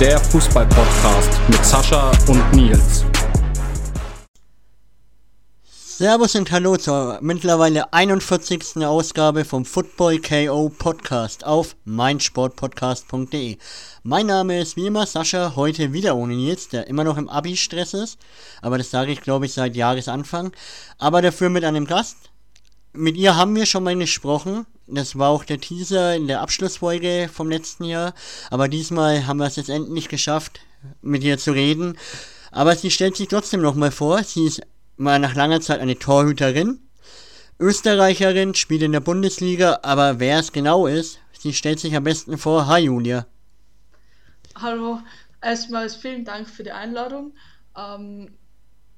Der Fußball-Podcast mit Sascha und Nils. Servus und Hallo zur mittlerweile 41. Ausgabe vom Football KO Podcast auf meinsportpodcast.de. Mein Name ist wie immer Sascha, heute wieder ohne Nils, der immer noch im Abi-Stress ist, aber das sage ich glaube ich seit Jahresanfang, aber dafür mit einem Gast. Mit ihr haben wir schon mal gesprochen, das war auch der Teaser in der Abschlussfolge vom letzten Jahr, aber diesmal haben wir es jetzt endlich geschafft, mit ihr zu reden. Aber sie stellt sich trotzdem nochmal vor, sie ist mal nach langer Zeit eine Torhüterin. Österreicherin, spielt in der Bundesliga, aber wer es genau ist, sie stellt sich am besten vor. Hi Julia. Hallo, erstmals vielen Dank für die Einladung. Ähm,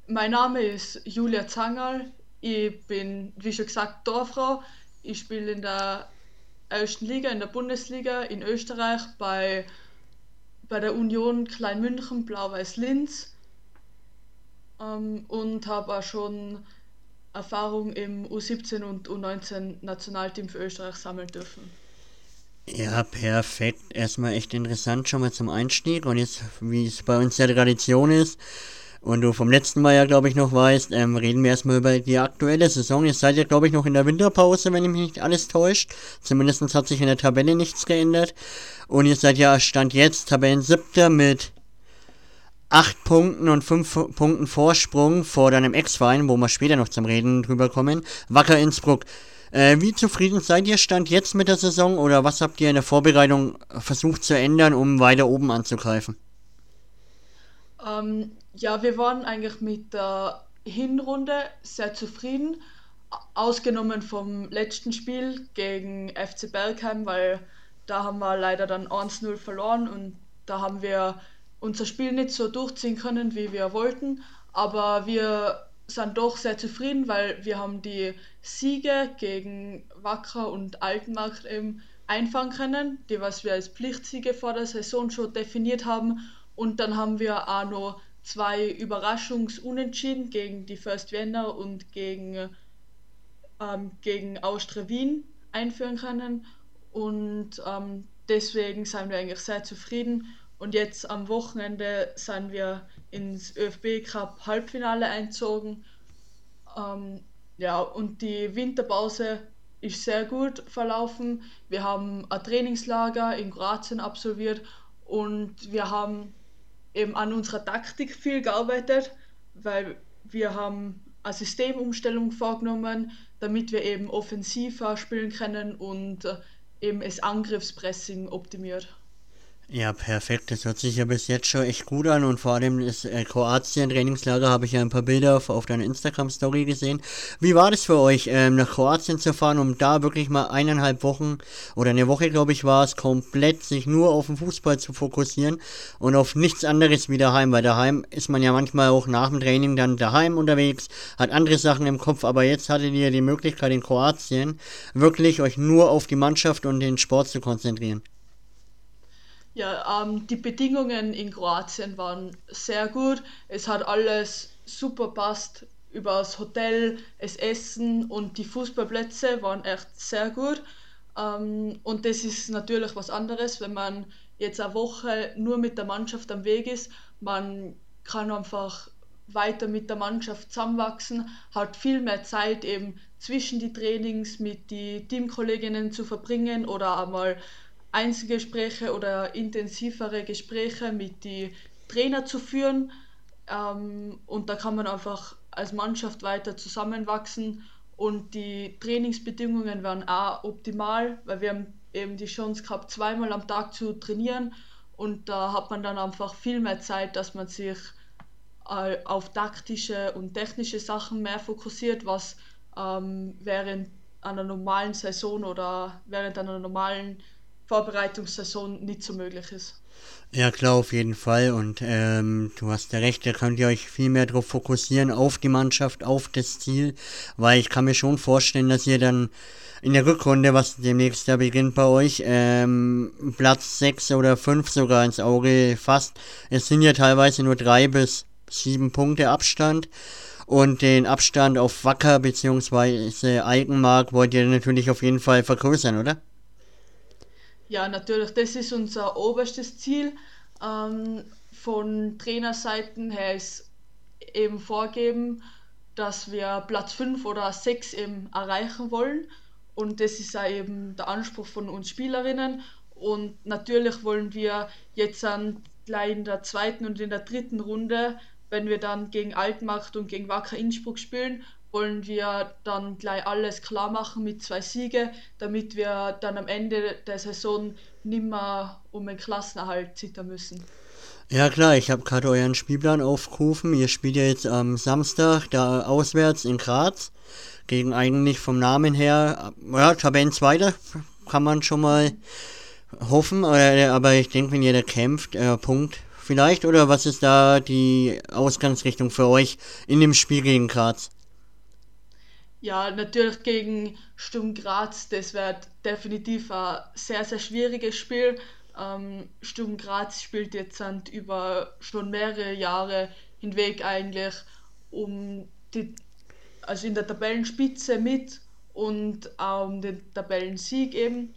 mein Name ist Julia Zangerl. Ich bin, wie schon gesagt, Torfrau. Ich spiele in der ersten Liga, in der Bundesliga in Österreich bei, bei der Union Kleinmünchen, Blau-Weiß Linz ähm, und habe auch schon Erfahrung im U17 und U19 Nationalteam für Österreich sammeln dürfen. Ja, perfekt. Erstmal echt interessant schon mal zum Einstieg. Und jetzt, wie es bei uns ja Tradition ist, und du vom letzten Mal ja, glaube ich, noch weißt, ähm, reden wir erstmal über die aktuelle Saison. Ihr seid ja, glaube ich, noch in der Winterpause, wenn ich mich nicht alles täuscht. Zumindest hat sich in der Tabelle nichts geändert. Und ihr seid ja Stand jetzt Tabellen siebter mit 8 Punkten und 5 Punkten Vorsprung vor deinem Ex-Verein, wo wir später noch zum Reden drüber kommen, Wacker Innsbruck. Äh, wie zufrieden seid ihr Stand jetzt mit der Saison oder was habt ihr in der Vorbereitung versucht zu ändern, um weiter oben anzugreifen? Ähm, ja, wir waren eigentlich mit der Hinrunde sehr zufrieden, ausgenommen vom letzten Spiel gegen FC Bergheim, weil da haben wir leider dann 1-0 verloren und da haben wir unser Spiel nicht so durchziehen können, wie wir wollten, aber wir sind doch sehr zufrieden, weil wir haben die Siege gegen Wacker und Altenmarkt eben einfangen können, die was wir als Pflichtsiege vor der Saison schon definiert haben. Und dann haben wir auch noch zwei Überraschungsunentschieden gegen die First Vienna und gegen, ähm, gegen Austria Wien einführen können und ähm, deswegen sind wir eigentlich sehr zufrieden und jetzt am Wochenende sind wir ins ÖFB Cup Halbfinale einzogen. Ähm, ja, und die Winterpause ist sehr gut verlaufen. Wir haben ein Trainingslager in Kroatien absolviert und wir haben eben an unserer Taktik viel gearbeitet, weil wir haben eine Systemumstellung vorgenommen, damit wir eben offensiver spielen können und äh, eben das Angriffspressing optimiert. Ja, perfekt. Das hört sich ja bis jetzt schon echt gut an und vor allem das äh, Kroatien-Trainingslager habe ich ja ein paar Bilder auf, auf deiner Instagram-Story gesehen. Wie war das für euch, ähm, nach Kroatien zu fahren, um da wirklich mal eineinhalb Wochen oder eine Woche, glaube ich, war es, komplett sich nur auf den Fußball zu fokussieren und auf nichts anderes wie daheim, weil daheim ist man ja manchmal auch nach dem Training dann daheim unterwegs, hat andere Sachen im Kopf, aber jetzt hattet ihr die Möglichkeit in Kroatien wirklich euch nur auf die Mannschaft und den Sport zu konzentrieren. Ja, ähm, die Bedingungen in Kroatien waren sehr gut. Es hat alles super passt über das Hotel, das Essen und die Fußballplätze waren echt sehr gut. Ähm, und das ist natürlich was anderes, wenn man jetzt eine Woche nur mit der Mannschaft am Weg ist. Man kann einfach weiter mit der Mannschaft zusammenwachsen, hat viel mehr Zeit eben zwischen die Trainings mit den Teamkolleginnen zu verbringen oder einmal Einzelgespräche oder intensivere Gespräche mit den Trainer zu führen. Ähm, und da kann man einfach als Mannschaft weiter zusammenwachsen und die Trainingsbedingungen werden auch optimal, weil wir haben eben die Chance gehabt, zweimal am Tag zu trainieren und da hat man dann einfach viel mehr Zeit, dass man sich äh, auf taktische und technische Sachen mehr fokussiert, was ähm, während einer normalen Saison oder während einer normalen Vorbereitungssaison nicht so möglich ist. Ja, klar, auf jeden Fall. Und ähm, du hast ja recht, da könnt ihr euch viel mehr darauf fokussieren, auf die Mannschaft, auf das Ziel. Weil ich kann mir schon vorstellen, dass ihr dann in der Rückrunde, was demnächst ja beginnt bei euch, ähm, Platz 6 oder 5 sogar ins Auge fasst. Es sind ja teilweise nur 3 bis 7 Punkte Abstand. Und den Abstand auf Wacker bzw. Eikenmark wollt ihr natürlich auf jeden Fall vergrößern, oder? Ja, natürlich, das ist unser oberstes Ziel. Ähm, von Trainerseiten her ist eben vorgeben, dass wir Platz 5 oder 6 eben erreichen wollen. Und das ist auch eben der Anspruch von uns Spielerinnen. Und natürlich wollen wir jetzt an, gleich in der zweiten und in der dritten Runde, wenn wir dann gegen Altmacht und gegen Wacker Innsbruck spielen, wollen wir dann gleich alles klar machen mit zwei Siege, damit wir dann am Ende der Saison nimmer um den Klassenerhalt zittern müssen. Ja klar, ich habe gerade euren Spielplan aufgerufen. Ihr spielt ja jetzt am Samstag da auswärts in Graz gegen eigentlich vom Namen her, ja, Tabellenzweiter kann man schon mal hoffen, aber ich denke, wenn jeder kämpft, äh, Punkt vielleicht, oder was ist da die Ausgangsrichtung für euch in dem Spiel gegen Graz? Ja, natürlich gegen Sturm Graz, das wird definitiv ein sehr, sehr schwieriges Spiel. Ähm, Sturm Graz spielt jetzt über schon mehrere Jahre hinweg eigentlich um die also in der Tabellenspitze mit und auch um den Tabellensieg eben.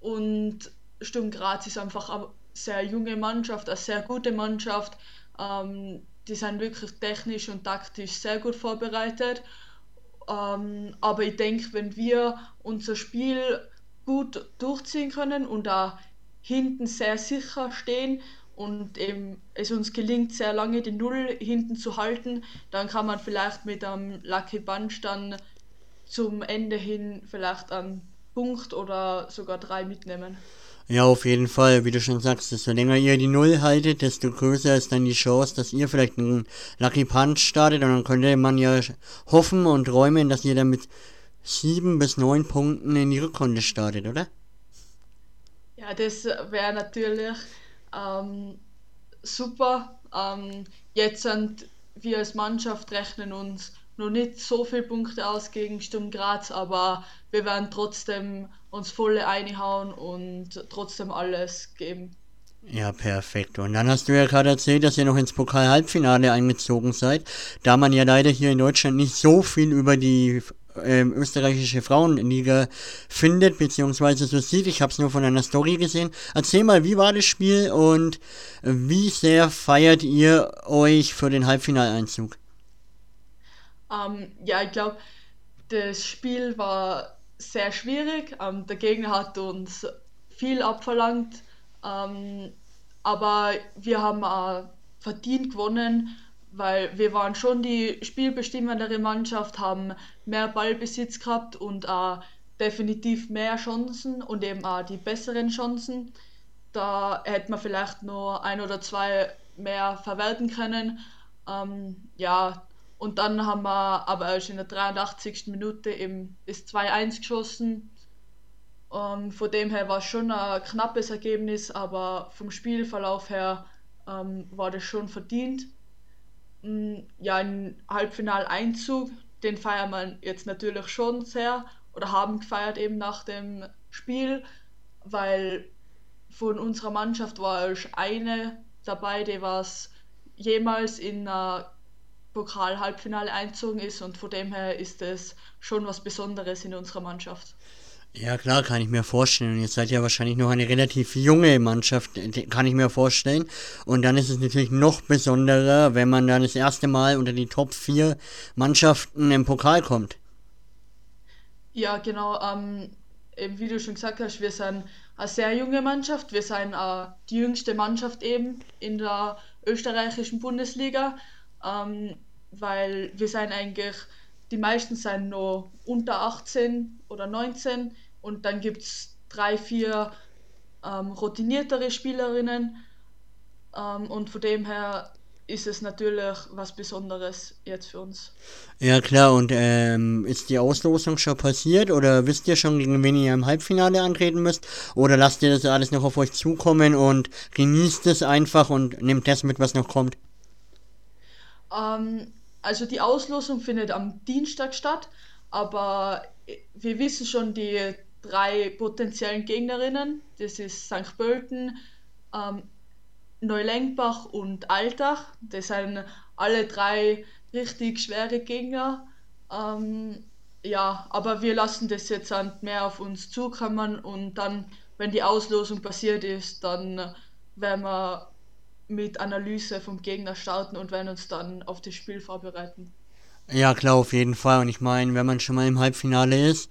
Und Sturm Graz ist einfach eine sehr junge Mannschaft, eine sehr gute Mannschaft. Ähm, die sind wirklich technisch und taktisch sehr gut vorbereitet. Ähm, aber ich denke, wenn wir unser Spiel gut durchziehen können und da hinten sehr sicher stehen und eben es uns gelingt, sehr lange die Null hinten zu halten, dann kann man vielleicht mit einem Lucky Bunch dann zum Ende hin vielleicht einen Punkt oder sogar drei mitnehmen. Ja, auf jeden Fall, wie du schon sagst, desto länger ihr die Null haltet, desto größer ist dann die Chance, dass ihr vielleicht einen Lucky Punch startet und dann könnte man ja hoffen und träumen, dass ihr dann mit sieben bis neun Punkten in die Rückrunde startet, oder? Ja, das wäre natürlich ähm, super. Ähm, jetzt sind wir als Mannschaft rechnen uns noch nicht so viele Punkte aus gegen Sturm Graz, aber wir werden trotzdem uns volle einhauen und trotzdem alles geben. Ja, perfekt. Und dann hast du ja gerade erzählt, dass ihr noch ins Pokal-Halbfinale eingezogen seid. Da man ja leider hier in Deutschland nicht so viel über die ähm, österreichische Frauenliga findet, beziehungsweise so sieht. Ich habe es nur von einer Story gesehen. Erzähl mal, wie war das Spiel und wie sehr feiert ihr euch für den Halbfinaleinzug? Ähm, ja, ich glaube, das Spiel war sehr schwierig. Ähm, der Gegner hat uns viel abverlangt, ähm, aber wir haben auch verdient gewonnen weil wir waren schon die spielbestimmendere Mannschaft, haben mehr Ballbesitz gehabt und auch definitiv mehr Chancen und eben auch die besseren Chancen. Da hätte man vielleicht nur ein oder zwei mehr verwerten können. Ähm, ja, und dann haben wir aber erst in der 83. Minute eben das 2-1 geschossen. Ähm, von dem her war es schon ein knappes Ergebnis, aber vom Spielverlauf her ähm, war das schon verdient ja, ein Halbfinaleinzug, den feiern wir jetzt natürlich schon sehr oder haben gefeiert eben nach dem Spiel, weil von unserer Mannschaft war erst eine dabei, die was jemals in einer Pokal-Halbfinale einzogen ist und von dem her ist es schon was Besonderes in unserer Mannschaft. Ja, klar, kann ich mir vorstellen. Ihr seid ja wahrscheinlich noch eine relativ junge Mannschaft, kann ich mir vorstellen. Und dann ist es natürlich noch besonderer, wenn man dann das erste Mal unter die Top 4 Mannschaften im Pokal kommt. Ja, genau. Ähm, eben wie du schon gesagt hast, wir sind eine sehr junge Mannschaft. Wir sind äh, die jüngste Mannschaft eben in der österreichischen Bundesliga, ähm, weil wir sind eigentlich, die meisten sind noch unter 18 oder 19 und dann gibt es drei, vier ähm, routiniertere Spielerinnen ähm, und von dem her ist es natürlich was Besonderes jetzt für uns. Ja klar, und ähm, ist die Auslosung schon passiert oder wisst ihr schon, gegen wen ihr im Halbfinale antreten müsst? Oder lasst ihr das alles noch auf euch zukommen und genießt es einfach und nehmt das mit, was noch kommt? Ähm, also die Auslosung findet am Dienstag statt, aber wir wissen schon die drei potenziellen Gegnerinnen. Das ist St. Pölten, ähm, Neulenkbach und Altach. Das sind alle drei richtig schwere Gegner. Ähm, ja, aber wir lassen das jetzt mehr auf uns zukommen und dann wenn die Auslosung passiert ist, dann werden wir mit Analyse vom Gegner starten und werden uns dann auf das Spiel vorbereiten. Ja, klar, auf jeden Fall. Und ich meine, wenn man schon mal im Halbfinale ist,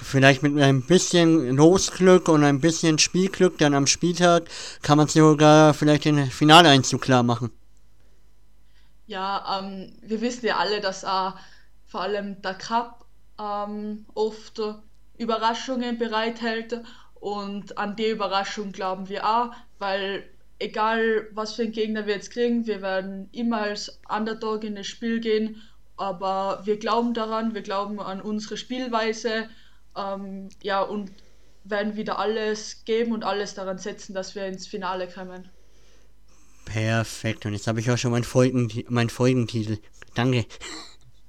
vielleicht mit ein bisschen Losglück und ein bisschen Spielglück dann am Spieltag, kann man sogar vielleicht den Finaleinzug klar machen. Ja, ähm, wir wissen ja alle, dass äh, vor allem der Cup ähm, oft Überraschungen bereithält und an die Überraschung glauben wir auch, weil egal was für einen Gegner wir jetzt kriegen, wir werden immer als Underdog in das Spiel gehen aber wir glauben daran, wir glauben an unsere Spielweise, ähm, ja, und werden wieder alles geben und alles daran setzen, dass wir ins Finale kommen. Perfekt, und jetzt habe ich auch schon meinen Folgen, mein Folgentitel. Danke.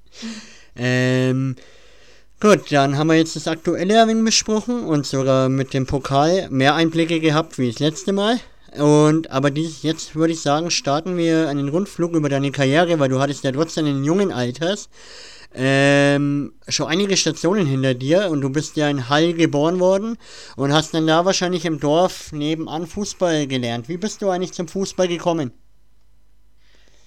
ähm, gut, dann haben wir jetzt das aktuelle ein besprochen und sogar mit dem Pokal mehr Einblicke gehabt wie das letzte Mal. Und aber dieses, jetzt würde ich sagen, starten wir einen Rundflug über deine Karriere, weil du hattest ja trotz deines jungen Alters ähm, schon einige Stationen hinter dir und du bist ja in Hall geboren worden und hast dann da wahrscheinlich im Dorf nebenan Fußball gelernt. Wie bist du eigentlich zum Fußball gekommen?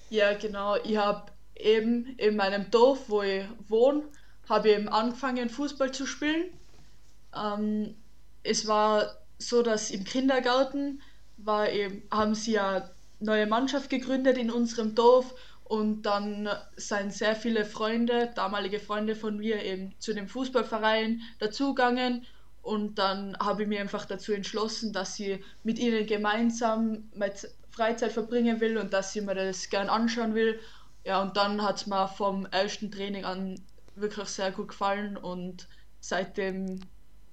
Ja, genau. Ich habe eben in meinem Dorf, wo ich wohne, habe eben angefangen Fußball zu spielen. Ähm, es war so, dass im Kindergarten war eben, haben sie ja neue Mannschaft gegründet in unserem Dorf und dann sind sehr viele Freunde, damalige Freunde von mir eben zu dem Fußballverein dazugegangen und dann habe ich mir einfach dazu entschlossen, dass ich mit ihnen gemeinsam mit Freizeit verbringen will und dass ich mir das gern anschauen will. Ja, und dann hat es mir vom ersten Training an wirklich sehr gut gefallen und seitdem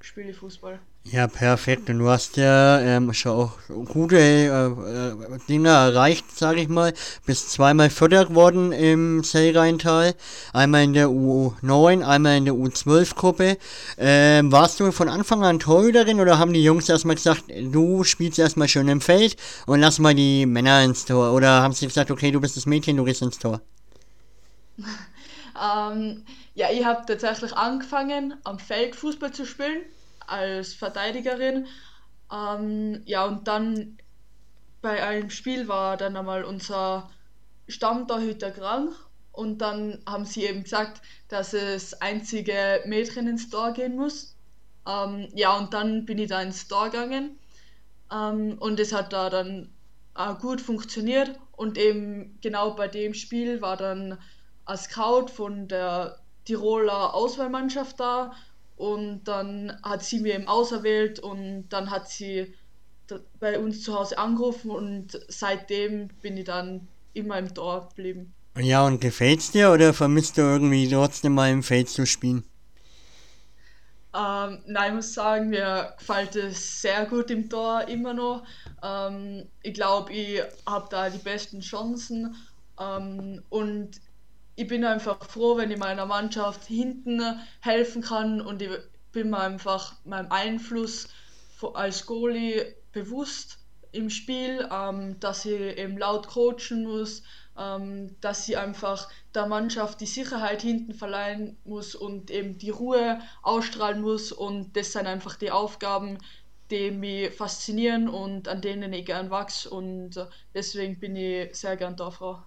spiele ich Fußball. Ja, perfekt. Und du hast ja ähm, schon auch gute äh, äh, Dinge erreicht, sage ich mal. Bist zweimal Vierter geworden im Sellrheintal. Einmal in der U9, einmal in der U12-Gruppe. Ähm, warst du von Anfang an Torhüterin oder haben die Jungs erstmal gesagt, du spielst erstmal schön im Feld und lass mal die Männer ins Tor? Oder haben sie gesagt, okay, du bist das Mädchen, du gehst ins Tor? ähm, ja, ich habe tatsächlich angefangen, am Feld Fußball zu spielen als Verteidigerin. Ähm, ja, und dann bei einem Spiel war dann einmal unser Stammtorhüter krank und dann haben sie eben gesagt, dass es einzige Mädchen ins Tor gehen muss. Ähm, ja, und dann bin ich da ins Tor gegangen ähm, und es hat da dann äh, gut funktioniert und eben genau bei dem Spiel war dann ein Scout von der Tiroler Auswahlmannschaft da und dann hat sie mir eben auserwählt und dann hat sie bei uns zu Hause angerufen und seitdem bin ich dann immer im Tor geblieben. Ja, und gefällt's dir oder vermisst du irgendwie trotzdem mal im Feld zu spielen? Ähm, nein, ich muss sagen, mir gefällt es sehr gut im Tor immer noch. Ähm, ich glaube, ich habe da die besten Chancen ähm, und ich bin einfach froh, wenn ich meiner Mannschaft hinten helfen kann und ich bin mir einfach meinem Einfluss als Goalie bewusst im Spiel, ähm, dass ich eben laut coachen muss, ähm, dass ich einfach der Mannschaft die Sicherheit hinten verleihen muss und eben die Ruhe ausstrahlen muss und das sind einfach die Aufgaben, die mich faszinieren und an denen ich gern wachse und deswegen bin ich sehr gern da, Frau.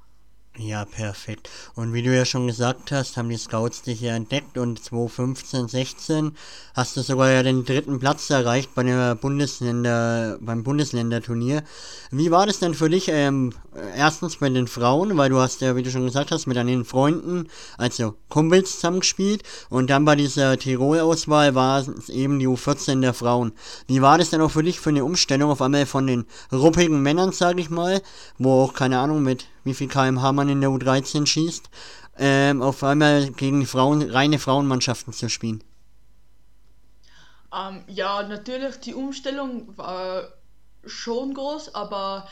Ja, perfekt. Und wie du ja schon gesagt hast, haben die Scouts dich ja entdeckt und 2015, 16 hast du sogar ja den dritten Platz erreicht bei der Bundesländer, beim Bundesländerturnier. Wie war das denn für dich, ähm, erstens bei den Frauen, weil du hast ja, wie du schon gesagt hast, mit deinen Freunden, also Kumpels zusammengespielt und dann bei dieser Tirol-Auswahl war es eben die U14 der Frauen. Wie war das denn auch für dich für eine Umstellung auf einmal von den ruppigen Männern, sag ich mal, wo auch, keine Ahnung, mit wie viel kmh man in der U13 schießt, ähm, auf einmal gegen Frauen, reine Frauenmannschaften zu spielen? Ähm, ja, natürlich, die Umstellung war schon groß, aber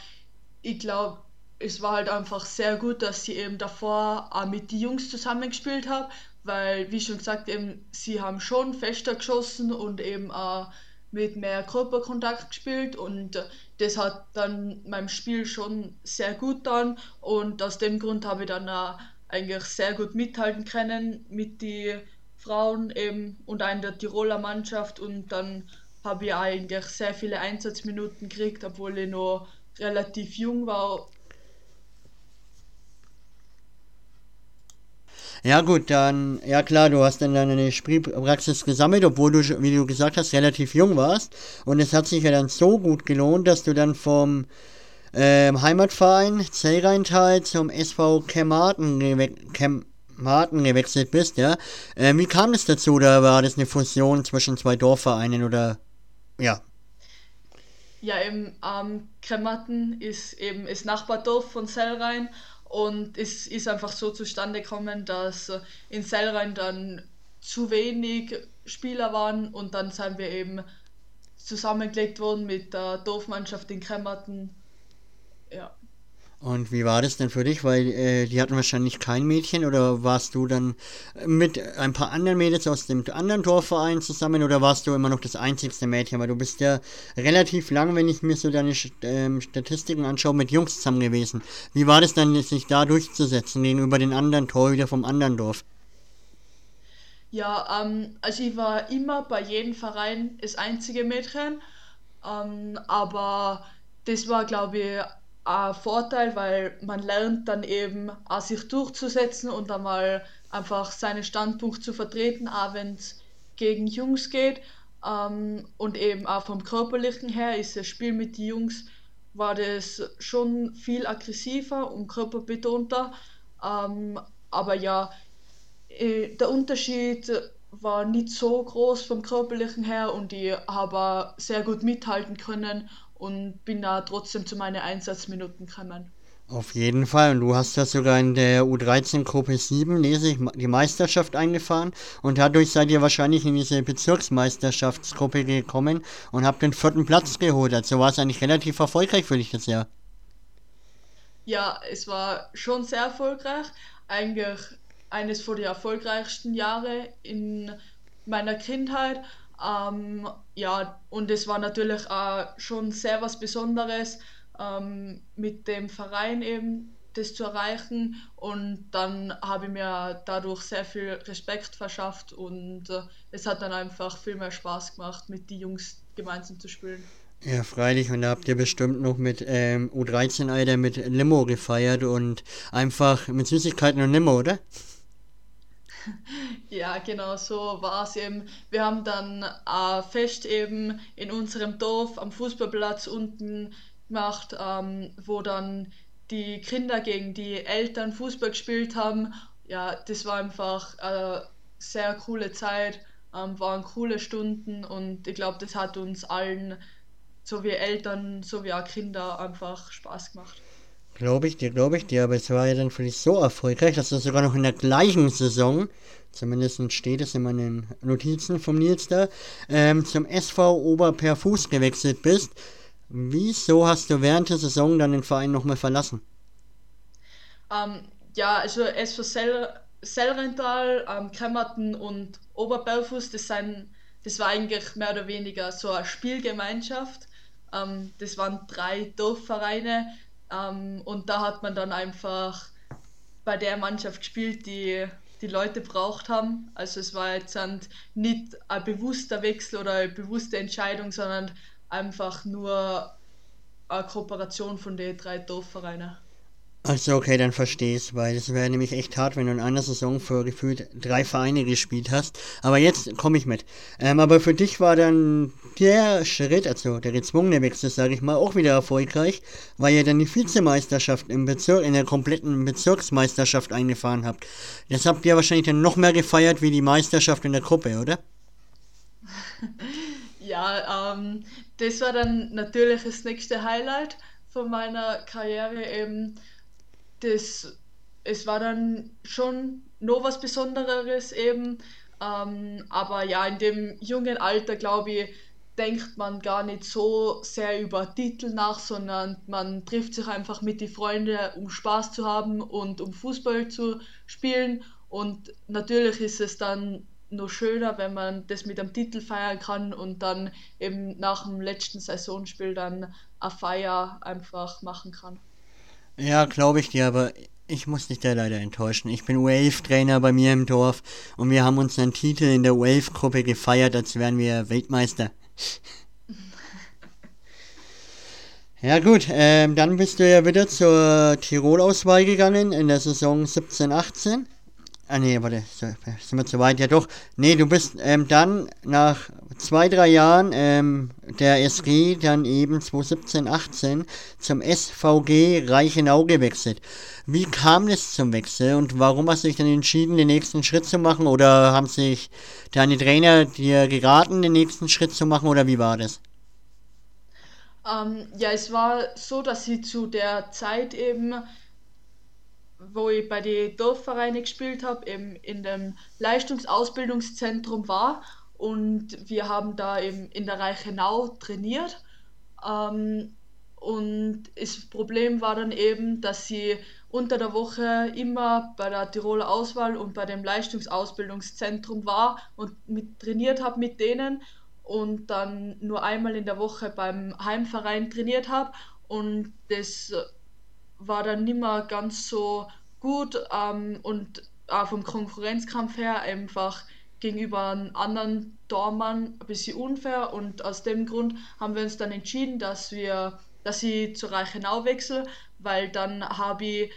ich glaube, es war halt einfach sehr gut, dass ich eben davor auch mit den Jungs zusammengespielt habe, weil, wie schon gesagt, eben, sie haben schon fester geschossen und eben auch mit mehr Körperkontakt gespielt und das hat dann meinem Spiel schon sehr gut dann und aus dem Grund habe ich dann auch eigentlich sehr gut mithalten können mit den Frauen eben und auch in der Tiroler Mannschaft und dann habe ich eigentlich sehr viele Einsatzminuten gekriegt, obwohl ich noch relativ jung war Ja gut, dann, ja klar, du hast dann deine Spielpraxis gesammelt, obwohl du, wie du gesagt hast, relativ jung warst. Und es hat sich ja dann so gut gelohnt, dass du dann vom ähm, Heimatverein Zellrheintal zum SV Kemmarten, Kemmarten gewechselt bist, ja. Ähm, wie kam es dazu? Oder war das eine Fusion zwischen zwei Dorfvereinen oder, ja? Ja, eben, ähm, Kremmatten ist eben das Nachbardorf von Zellrhein und es ist einfach so zustande gekommen, dass in Sellrhein dann zu wenig Spieler waren und dann sind wir eben zusammengelegt worden mit der Dorfmannschaft in Kremmerten. Ja. Und wie war das denn für dich? Weil äh, die hatten wahrscheinlich kein Mädchen oder warst du dann mit ein paar anderen Mädels aus dem anderen Torverein zusammen oder warst du immer noch das einzigste Mädchen? Weil du bist ja relativ lang, wenn ich mir so deine ähm, Statistiken anschaue, mit Jungs zusammen gewesen. Wie war das dann, sich da durchzusetzen gegenüber den anderen Torhüter vom anderen Dorf? Ja, ähm, also ich war immer bei jedem Verein das einzige Mädchen, ähm, aber das war, glaube ich, ein Vorteil, weil man lernt dann eben auch sich durchzusetzen und einmal einfach seinen Standpunkt zu vertreten, auch wenn es gegen Jungs geht. Ähm, und eben auch vom körperlichen her ist das Spiel mit den Jungs war das schon viel aggressiver und körperbetonter. Ähm, aber ja, äh, der Unterschied war nicht so groß vom körperlichen her und ich habe sehr gut mithalten können und bin da trotzdem zu meinen Einsatzminuten gekommen. Auf jeden Fall. Und du hast ja sogar in der U13-Gruppe 7, lese ich, die Meisterschaft eingefahren. Und dadurch seid ihr wahrscheinlich in diese Bezirksmeisterschaftsgruppe gekommen und habt den vierten Platz geholt. Also war es eigentlich relativ erfolgreich für dich das Jahr. Ja, es war schon sehr erfolgreich. Eigentlich eines von den erfolgreichsten Jahre in meiner Kindheit. Ähm, ja, und es war natürlich auch schon sehr was Besonderes, ähm, mit dem Verein eben das zu erreichen. Und dann habe ich mir dadurch sehr viel Respekt verschafft und äh, es hat dann einfach viel mehr Spaß gemacht, mit den Jungs gemeinsam zu spielen. Ja, freilich. Und da habt ihr bestimmt noch mit ähm, U13-Alter mit Limo gefeiert und einfach mit Süßigkeiten und Limo, oder? Ja, genau so war es eben. Wir haben dann ein Fest eben in unserem Dorf am Fußballplatz unten gemacht, ähm, wo dann die Kinder gegen die Eltern Fußball gespielt haben. Ja, das war einfach eine sehr coole Zeit, ähm, waren coole Stunden und ich glaube, das hat uns allen, so wie Eltern, so wie auch Kinder, einfach Spaß gemacht. Glaube ich dir, glaube ich dir, aber es war ja dann für dich so erfolgreich, dass du sogar noch in der gleichen Saison, zumindest steht es in meinen Notizen vom Nils da, ähm, zum SV Oberperfuß gewechselt bist. Wieso hast du während der Saison dann den Verein nochmal verlassen? Ähm, ja, also SV Sel Sellrental, ähm, Kremmerten und Oberperfuß, das, das war eigentlich mehr oder weniger so eine Spielgemeinschaft. Ähm, das waren drei Dorfvereine ähm, und da hat man dann einfach bei der Mannschaft gespielt, die die Leute braucht haben. Also es war jetzt nicht ein bewusster Wechsel oder eine bewusste Entscheidung, sondern einfach nur eine Kooperation von den drei Dorfvereinen. Also okay, dann verstehe ich weil es wäre nämlich echt hart, wenn du in einer Saison für gefühlt drei Vereine gespielt hast. Aber jetzt komme ich mit. Ähm, aber für dich war dann der Schritt, also der gezwungene Wechsel, sage ich mal, auch wieder erfolgreich, weil ihr dann die Vizemeisterschaft im Bezirk, in der kompletten Bezirksmeisterschaft eingefahren habt. Das habt ihr wahrscheinlich dann noch mehr gefeiert wie die Meisterschaft in der Gruppe, oder? ja, ähm, das war dann natürlich das nächste Highlight von meiner Karriere eben das, es war dann schon noch was Besonderes eben. Ähm, aber ja, in dem jungen Alter, glaube ich, denkt man gar nicht so sehr über Titel nach, sondern man trifft sich einfach mit den Freunden, um Spaß zu haben und um Fußball zu spielen. Und natürlich ist es dann noch schöner, wenn man das mit einem Titel feiern kann und dann eben nach dem letzten Saisonspiel dann eine Feier einfach machen kann. Ja, glaube ich dir, aber ich muss dich da leider enttäuschen. Ich bin Wave-Trainer bei mir im Dorf und wir haben unseren Titel in der Wave-Gruppe gefeiert, als wären wir Weltmeister. Ja gut, ähm, dann bist du ja wieder zur Tirol-Auswahl gegangen in der Saison 17-18. Ah nee, warte, sind wir zu weit? Ja doch. Nee, du bist ähm, dann nach zwei, drei Jahren ähm, der SG dann eben 2017, 18 zum SVG Reichenau gewechselt. Wie kam es zum Wechsel und warum hast du dich dann entschieden, den nächsten Schritt zu machen? Oder haben sich deine Trainer dir geraten, den nächsten Schritt zu machen oder wie war das? Ähm, ja, es war so, dass ich zu der Zeit eben wo ich bei den Dorfvereinen gespielt habe, in dem Leistungsausbildungszentrum war und wir haben da eben in der Reichenau trainiert. Ähm, und das Problem war dann eben, dass sie unter der Woche immer bei der Tiroler Auswahl und bei dem Leistungsausbildungszentrum war und mit trainiert habe mit denen und dann nur einmal in der Woche beim Heimverein trainiert habe und das war dann nicht mehr ganz so gut ähm, und auch vom Konkurrenzkampf her einfach gegenüber einem anderen Dormann ein bisschen unfair. Und aus dem Grund haben wir uns dann entschieden, dass wir, dass ich zu Reichenau wechsle, weil dann habe ich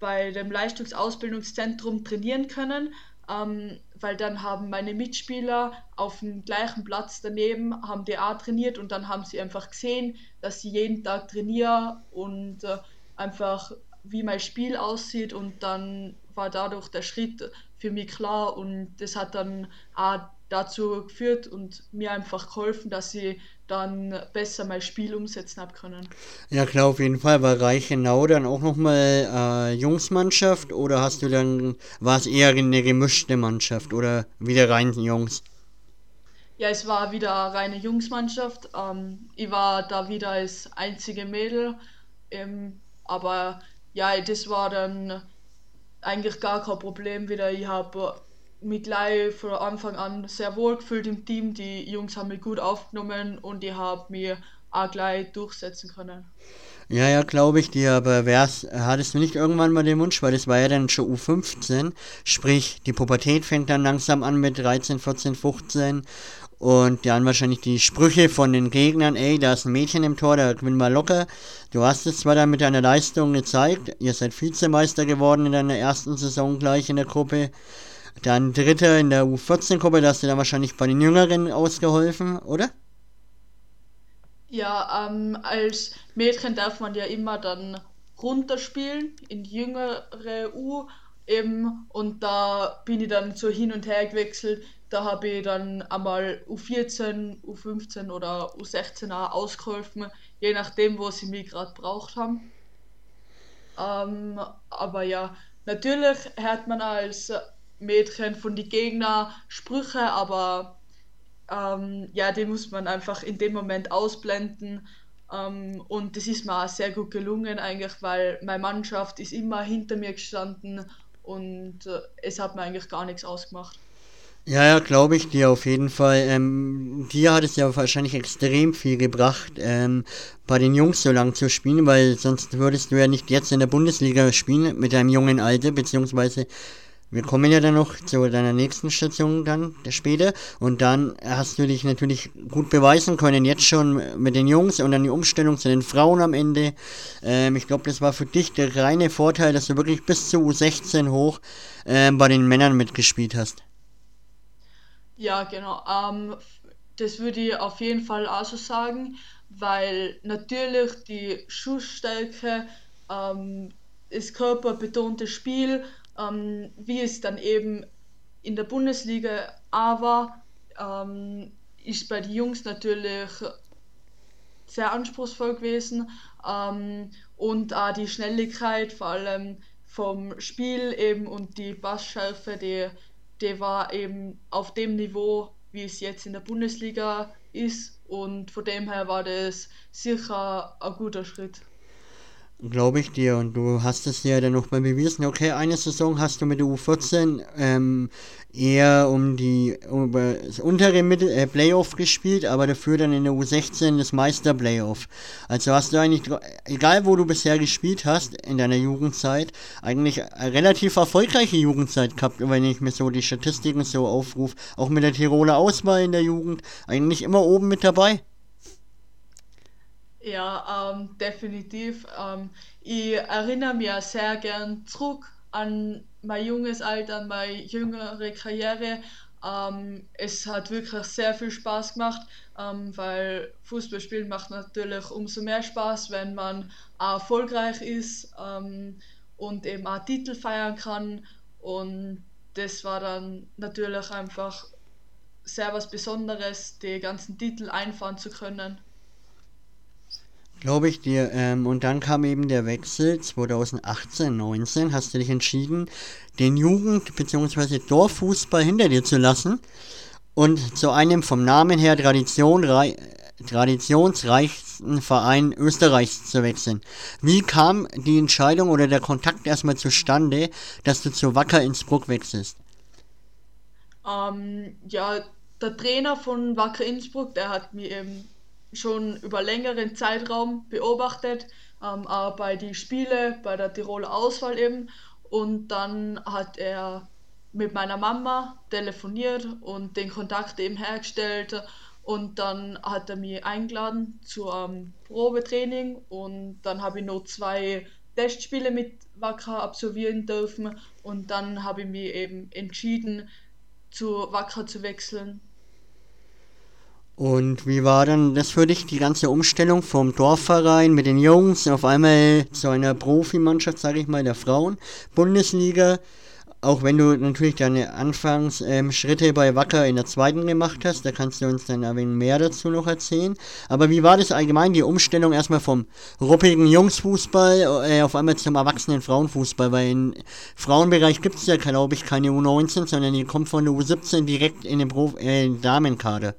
bei dem Leistungsausbildungszentrum trainieren können, ähm, weil dann haben meine Mitspieler auf dem gleichen Platz daneben haben die auch trainiert. Und dann haben sie einfach gesehen, dass sie jeden Tag trainieren und äh, einfach wie mein Spiel aussieht und dann war dadurch der Schritt für mich klar und das hat dann auch dazu geführt und mir einfach geholfen, dass ich dann besser mein Spiel umsetzen habe können. Ja klar, auf jeden Fall. War Reichenau dann auch nochmal äh, Jungsmannschaft oder hast du dann, war es eher eine gemischte Mannschaft oder wieder rein Jungs? Ja, es war wieder reine Jungsmannschaft. Ähm, ich war da wieder als einzige Mädel, ähm, aber ja, das war dann eigentlich gar kein Problem wieder. Ich habe mich gleich von Anfang an sehr wohl gefühlt im Team. Die Jungs haben mich gut aufgenommen und ich habe mich auch gleich durchsetzen können. Ja, ja, glaube ich dir, aber wär's, hattest du nicht irgendwann mal den Wunsch, weil das war ja dann schon U15, sprich, die Pubertät fängt dann langsam an mit 13, 14, 15 und dann wahrscheinlich die Sprüche von den Gegnern, ey, da ist ein Mädchen im Tor, da gewinnen wir locker. Du hast es zwar dann mit deiner Leistung gezeigt, ihr seid Vizemeister geworden in deiner ersten Saison gleich in der Gruppe. Dann Dritter in der U14-Gruppe, da hast du dann wahrscheinlich bei den Jüngeren ausgeholfen, oder? Ja, ähm, als Mädchen darf man ja immer dann runterspielen in die jüngere U eben und da bin ich dann so hin und her gewechselt da habe ich dann einmal U14, U15 oder U16 auch ausgeholfen, je nachdem, wo sie mich gerade braucht haben. Ähm, aber ja, natürlich hört man als Mädchen von den Gegnern Sprüche, aber ähm, ja, die muss man einfach in dem Moment ausblenden. Ähm, und das ist mir auch sehr gut gelungen eigentlich, weil meine Mannschaft ist immer hinter mir gestanden und äh, es hat mir eigentlich gar nichts ausgemacht. Ja, ja, glaube ich dir auf jeden Fall. Ähm, dir hat es ja wahrscheinlich extrem viel gebracht, ähm, bei den Jungs so lang zu spielen, weil sonst würdest du ja nicht jetzt in der Bundesliga spielen mit deinem jungen Alter, beziehungsweise wir kommen ja dann noch zu deiner nächsten Station dann später und dann hast du dich natürlich gut beweisen können, jetzt schon mit den Jungs und dann die Umstellung zu den Frauen am Ende. Ähm, ich glaube, das war für dich der reine Vorteil, dass du wirklich bis zu U16 hoch ähm, bei den Männern mitgespielt hast. Ja, genau. Ähm, das würde ich auf jeden Fall auch so sagen, weil natürlich die Schussstärke, ähm, das körperbetonte Spiel, ähm, wie es dann eben in der Bundesliga auch war, ähm, ist bei den Jungs natürlich sehr anspruchsvoll gewesen ähm, und auch die Schnelligkeit, vor allem vom Spiel eben und die Bassschärfe, die der war eben auf dem Niveau, wie es jetzt in der Bundesliga ist. Und von dem her war das sicher ein guter Schritt. Glaube ich dir. Und du hast es ja dann noch mal bewiesen. Okay, eine Saison hast du mit der U14 ähm, eher um die um das untere Mittel, äh, Playoff gespielt, aber dafür dann in der U16 das Meister Playoff. Also hast du eigentlich, egal wo du bisher gespielt hast in deiner Jugendzeit, eigentlich relativ erfolgreiche Jugendzeit gehabt, wenn ich mir so die Statistiken so aufrufe. Auch mit der Tiroler Auswahl in der Jugend, eigentlich immer oben mit dabei. Ja, ähm, definitiv. Ähm, ich erinnere mich sehr gern zurück an mein junges Alter, an meine jüngere Karriere. Ähm, es hat wirklich sehr viel Spaß gemacht, ähm, weil Fußballspielen macht natürlich umso mehr Spaß, wenn man erfolgreich ist ähm, und eben auch Titel feiern kann. Und das war dann natürlich einfach sehr was Besonderes, die ganzen Titel einfahren zu können. Glaube ich dir. Ähm, und dann kam eben der Wechsel 2018, 19. Hast du dich entschieden, den Jugend- bzw. Dorffußball hinter dir zu lassen und zu einem vom Namen her Tradition, traditionsreichsten Verein Österreichs zu wechseln. Wie kam die Entscheidung oder der Kontakt erstmal zustande, dass du zu Wacker Innsbruck wechselst? Ähm, ja, der Trainer von Wacker Innsbruck, der hat mir eben schon über längeren Zeitraum beobachtet, ähm, auch bei den Spielen, bei der Tiroler Auswahl eben. Und dann hat er mit meiner Mama telefoniert und den Kontakt eben hergestellt. Und dann hat er mich eingeladen zu einem Probetraining und dann habe ich noch zwei Testspiele mit Wacker absolvieren dürfen und dann habe ich mich eben entschieden, zu Wacker zu wechseln und wie war dann das für dich, die ganze Umstellung vom Dorfverein mit den Jungs auf einmal zu einer Profimannschaft, sage ich mal, der Frauen, Bundesliga? Auch wenn du natürlich deine Anfangsschritte ähm, bei Wacker in der zweiten gemacht hast, da kannst du uns dann ein wenig mehr dazu noch erzählen. Aber wie war das allgemein, die Umstellung erstmal vom ruppigen Jungsfußball äh, auf einmal zum erwachsenen Frauenfußball? Weil im Frauenbereich gibt es ja, glaube ich, keine U19, sondern die kommt von der U17 direkt in den Prof äh, Damenkader.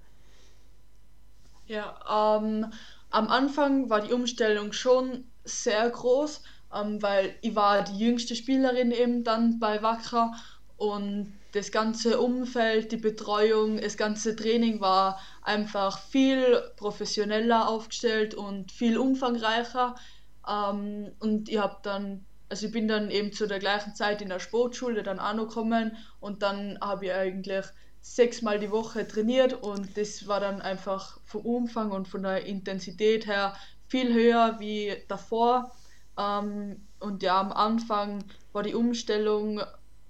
Ja, ähm, am Anfang war die Umstellung schon sehr groß, ähm, weil ich war die jüngste Spielerin eben dann bei Wacker und das ganze Umfeld, die Betreuung, das ganze Training war einfach viel professioneller aufgestellt und viel umfangreicher. Ähm, und ich habe dann, also ich bin dann eben zu der gleichen Zeit in der Sportschule dann auch noch gekommen und dann habe ich eigentlich sechsmal die Woche trainiert und das war dann einfach vom Umfang und von der Intensität her viel höher wie davor. Ähm, und ja, am Anfang war die Umstellung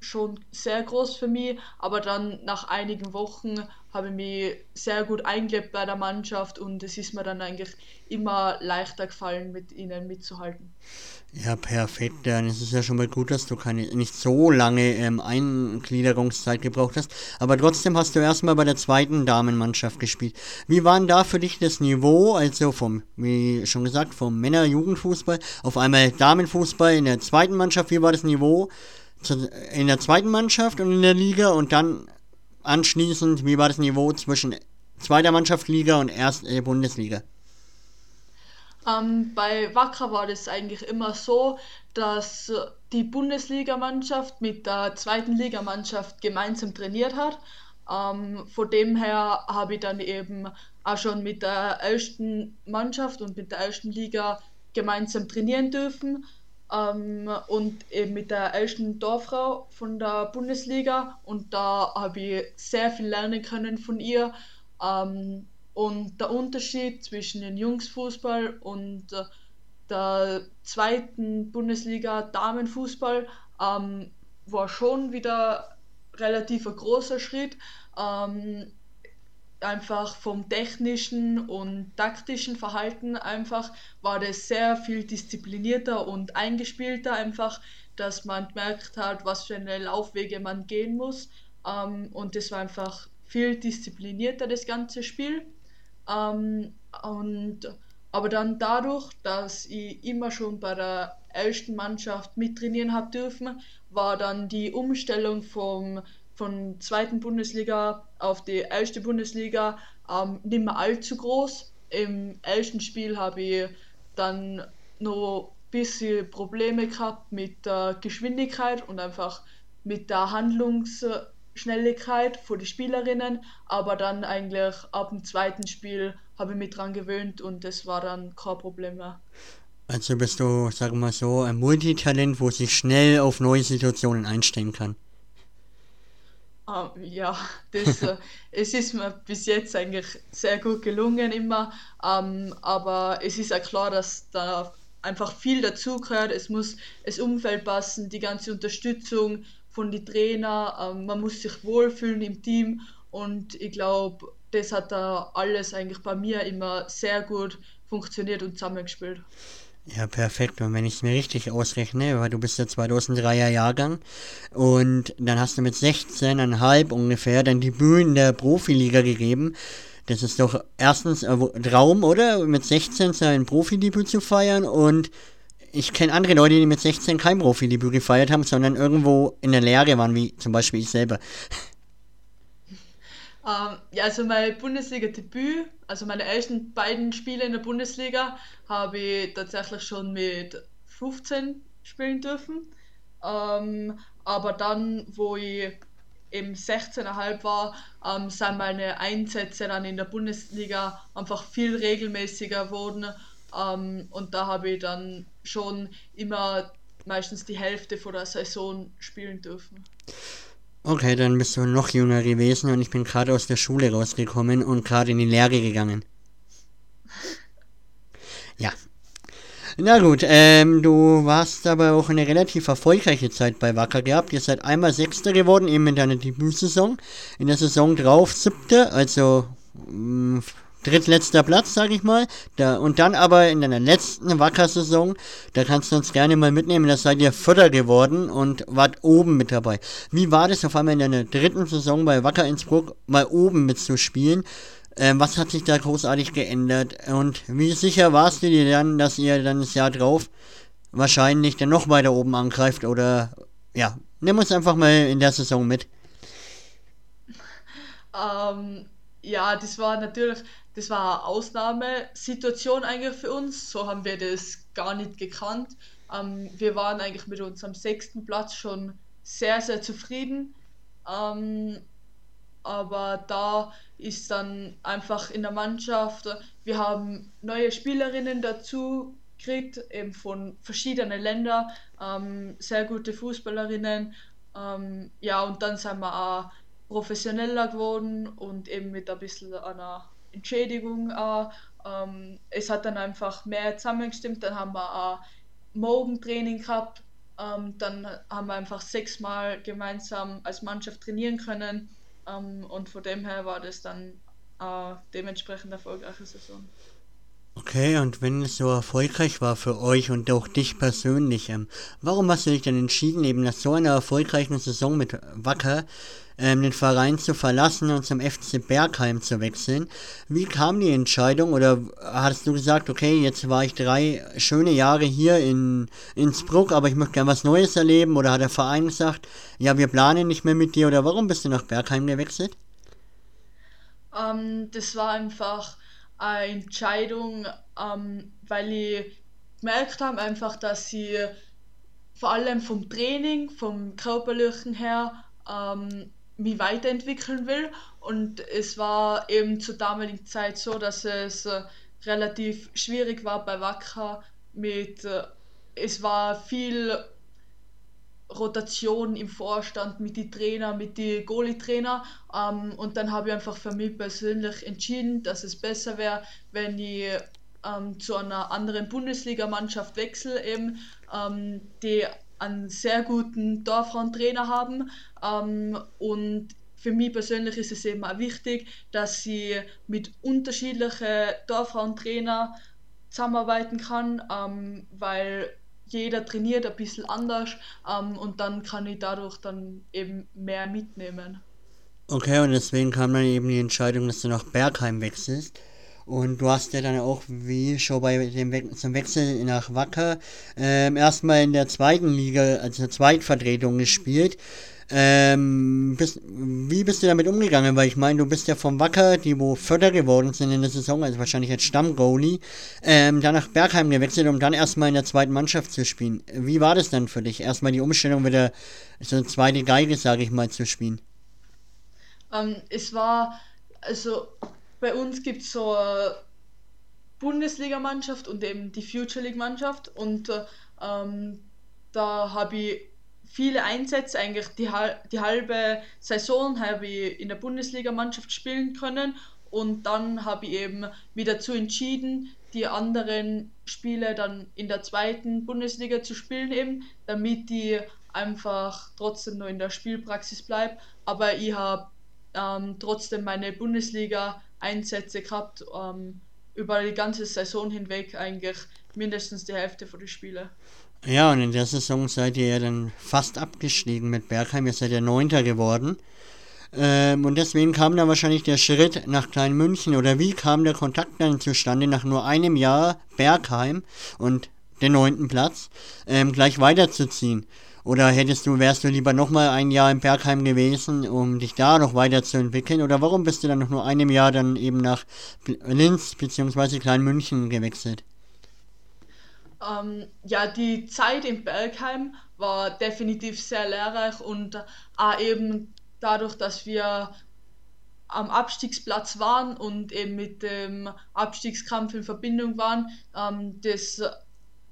schon sehr groß für mich, aber dann nach einigen Wochen habe ich mich sehr gut eingelebt bei der Mannschaft und es ist mir dann eigentlich immer leichter gefallen, mit ihnen mitzuhalten. Ja, perfekt. Dann ist es ja schon mal gut, dass du keine nicht so lange ähm, Eingliederungszeit gebraucht hast. Aber trotzdem hast du erstmal bei der zweiten Damenmannschaft gespielt. Wie war denn da für dich das Niveau, also vom, wie schon gesagt, vom Männer-Jugendfußball auf einmal Damenfußball in der zweiten Mannschaft? Wie war das Niveau in der zweiten Mannschaft und in der Liga? Und dann anschließend, wie war das Niveau zwischen zweiter Mannschaft Liga und erst äh, Bundesliga? Ähm, bei Wacker war das eigentlich immer so, dass die Bundesligamannschaft mit der zweiten Ligamannschaft gemeinsam trainiert hat. Ähm, von dem her habe ich dann eben auch schon mit der ersten Mannschaft und mit der ersten Liga gemeinsam trainieren dürfen. Ähm, und eben mit der ersten Dorffrau von der Bundesliga. Und da habe ich sehr viel lernen können von ihr. Ähm, und der Unterschied zwischen dem Jungsfußball und äh, der zweiten Bundesliga Damenfußball ähm, war schon wieder relativ ein großer Schritt. Ähm, einfach vom technischen und taktischen Verhalten einfach war das sehr viel disziplinierter und eingespielter einfach, dass man gemerkt hat, was für eine Laufwege man gehen muss. Ähm, und das war einfach viel disziplinierter, das ganze Spiel. Ähm, und, aber dann dadurch, dass ich immer schon bei der ersten Mannschaft mittrainieren habe dürfen, war dann die Umstellung vom, von zweiten Bundesliga auf die erste Bundesliga ähm, nicht mehr allzu groß. Im ersten Spiel habe ich dann noch bisschen Probleme gehabt mit der Geschwindigkeit und einfach mit der Handlungsschnelligkeit von den Spielerinnen, aber dann eigentlich ab dem zweiten Spiel habe ich mich dran gewöhnt und das war dann kein Problem mehr. Also bist du, sagen wir mal so, ein Multitalent, wo sich schnell auf neue Situationen einstellen kann. Um, ähm, ja, das, äh, es ist mir bis jetzt eigentlich sehr gut gelungen immer, um, ähm, aber es ist ja klar, dass da einfach viel dazugehört. Es muss das Umfeld passen, die ganze Unterstützung von den Trainer, ähm, man muss sich wohlfühlen im Team und ich glaube, das hat da alles eigentlich bei mir immer sehr gut funktioniert und zusammengespielt. Ja, perfekt. Und wenn ich es mir richtig ausrechne, weil du bist der 2003er Jahrgang und dann hast du mit 16,5 ungefähr dein Debüt in der Profiliga gegeben. Das ist doch erstens ein Traum, oder? Mit 16 sein Profidebüt zu feiern und ich kenne andere Leute, die mit 16 kein Profidebüt gefeiert haben, sondern irgendwo in der Lehre waren, wie zum Beispiel ich selber. Ähm, ja, also mein Bundesliga-Debüt, also meine ersten beiden Spiele in der Bundesliga, habe ich tatsächlich schon mit 15 spielen dürfen. Ähm, aber dann, wo ich eben 16,5 war, ähm, sind meine Einsätze dann in der Bundesliga einfach viel regelmäßiger geworden. Ähm, und da habe ich dann schon immer meistens die Hälfte von der Saison spielen dürfen. Okay, dann bist du noch jünger gewesen und ich bin gerade aus der Schule rausgekommen und gerade in die Lehre gegangen. Ja. Na gut, ähm, du warst aber auch eine relativ erfolgreiche Zeit bei Wacker gehabt. Ihr seid einmal Sechster geworden, eben in deiner Debütsaison. In der Saison drauf Siebter, also mh, mm, drittletzter Platz, sag ich mal. Da, und dann aber in deiner letzten Wacker-Saison, da kannst du uns gerne mal mitnehmen, da seid ihr Vierter geworden und wart oben mit dabei. Wie war das auf einmal in deiner dritten Saison bei Wacker Innsbruck mal oben mitzuspielen? Ähm, was hat sich da großartig geändert? Und wie sicher warst du dir dann, dass ihr dann das Jahr drauf wahrscheinlich dann noch weiter oben angreift? Oder ja, nimm uns einfach mal in der Saison mit. Ähm, ja, das war natürlich das war eine Ausnahmesituation eigentlich für uns. So haben wir das gar nicht gekannt. Ähm, wir waren eigentlich mit unserem sechsten Platz schon sehr, sehr zufrieden. Ähm, aber da ist dann einfach in der Mannschaft, wir haben neue Spielerinnen dazu gekriegt, eben von verschiedenen Ländern, ähm, sehr gute Fußballerinnen. Ähm, ja, und dann sind wir auch professioneller geworden und eben mit ein bisschen einer Entschädigung auch. Ähm, es hat dann einfach mehr zusammengestimmt. Dann haben wir auch Morgentraining gehabt. Ähm, dann haben wir einfach sechsmal gemeinsam als Mannschaft trainieren können. Ähm, und von dem her war das dann äh, dementsprechend erfolgreiche Saison. Okay, und wenn es so erfolgreich war für euch und auch dich persönlich, ähm, warum hast du dich dann entschieden, eben nach so einer erfolgreichen Saison mit Wacker ähm, den Verein zu verlassen und zum FC Bergheim zu wechseln? Wie kam die Entscheidung oder hast du gesagt, okay, jetzt war ich drei schöne Jahre hier in Innsbruck, aber ich möchte gerne was Neues erleben oder hat der Verein gesagt, ja, wir planen nicht mehr mit dir oder warum bist du nach Bergheim gewechselt? Ähm, das war einfach eine Entscheidung, ähm, weil ich gemerkt habe einfach, dass sie vor allem vom Training, vom körperlichen her ähm, mich weiterentwickeln will und es war eben zur damaligen Zeit so, dass es äh, relativ schwierig war bei Wacker mit äh, es war viel Rotation im Vorstand mit den Trainer, mit den Goalie-Trainer. Ähm, und dann habe ich einfach für mich persönlich entschieden, dass es besser wäre, wenn ich ähm, zu einer anderen Bundesligamannschaft wechsle, eben, ähm, die einen sehr guten Torfrauentrainer haben. Ähm, und für mich persönlich ist es eben auch wichtig, dass sie mit unterschiedlichen Torfrauentrainer zusammenarbeiten kann, ähm, weil jeder trainiert ein bisschen anders ähm, und dann kann ich dadurch dann eben mehr mitnehmen. Okay, und deswegen kam dann eben die Entscheidung, dass du nach Bergheim wechselst. Und du hast ja dann auch, wie schon bei dem We zum Wechsel nach Wacker, ähm, erstmal in der zweiten Liga, also Zweitvertretung gespielt. Ähm, bist, wie bist du damit umgegangen? Weil ich meine, du bist ja vom Wacker, die wo Förder geworden sind in der Saison, also wahrscheinlich als Stammgoalie, ähm, dann nach Bergheim gewechselt, um dann erstmal in der zweiten Mannschaft zu spielen. Wie war das dann für dich? Erstmal die Umstellung wieder so eine zweite Geige, sage ich mal, zu spielen. Ähm, es war, also bei uns gibt es so eine Bundesligamannschaft und eben die Future League-Mannschaft und ähm, da habe ich viele Einsätze, eigentlich die, die halbe Saison habe ich in der Bundesliga-Mannschaft spielen können und dann habe ich eben mich dazu entschieden, die anderen Spiele dann in der zweiten Bundesliga zu spielen eben, damit ich einfach trotzdem nur in der Spielpraxis bleibe. Aber ich habe ähm, trotzdem meine Bundesliga-Einsätze gehabt, ähm, über die ganze Saison hinweg eigentlich mindestens die Hälfte von den Spielen. Ja, und in der Saison seid ihr ja dann fast abgestiegen mit Bergheim. Ihr seid ja Neunter geworden. Ähm, und deswegen kam dann wahrscheinlich der Schritt nach Klein München. Oder wie kam der Kontakt dann zustande, nach nur einem Jahr Bergheim und den neunten Platz ähm, gleich weiterzuziehen? Oder hättest du, wärst du lieber nochmal ein Jahr in Bergheim gewesen, um dich da noch weiterzuentwickeln? Oder warum bist du dann noch nur einem Jahr dann eben nach Linz bzw. Klein München gewechselt? Ähm, ja, die Zeit in Bergheim war definitiv sehr lehrreich und auch eben dadurch, dass wir am Abstiegsplatz waren und eben mit dem Abstiegskampf in Verbindung waren, ähm, das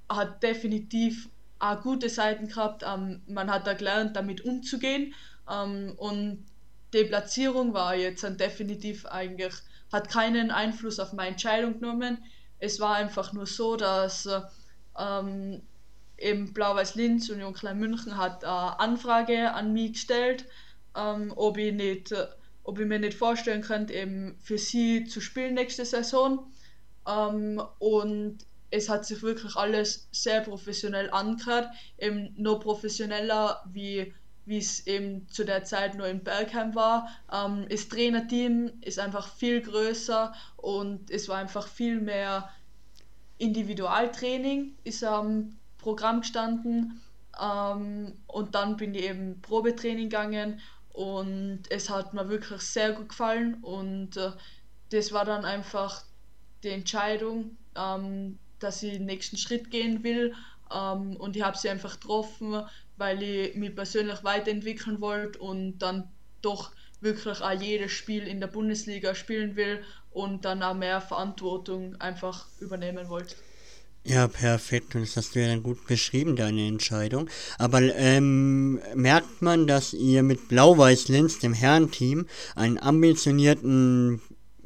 hat definitiv auch gute Seiten gehabt. Ähm, man hat da gelernt, damit umzugehen ähm, und die Platzierung war jetzt definitiv eigentlich, hat keinen Einfluss auf meine Entscheidung genommen. Es war einfach nur so, dass ähm, eben Blau-Weiß Linz und Jung Klein München hat eine Anfrage an mich gestellt, ähm, ob, ich nicht, ob ich mir nicht vorstellen könnte, eben für sie zu spielen nächste Saison. Ähm, und es hat sich wirklich alles sehr professionell angehört, eben noch professioneller wie wie es eben zu der Zeit nur in Bergheim war. Ähm, das Trainerteam ist einfach viel größer und es war einfach viel mehr Individualtraining ist am Programm gestanden ähm, und dann bin ich eben Probetraining gegangen und es hat mir wirklich sehr gut gefallen und äh, das war dann einfach die Entscheidung, ähm, dass ich den nächsten Schritt gehen will ähm, und ich habe sie einfach getroffen, weil ich mich persönlich weiterentwickeln wollte und dann doch wirklich auch jedes Spiel in der Bundesliga spielen will und dann auch mehr Verantwortung einfach übernehmen wollte. Ja, perfekt. Und das hast du ja dann gut beschrieben, deine Entscheidung. Aber ähm, merkt man, dass ihr mit Blau-Weiß-Linz, dem Herrenteam, einen ambitionierten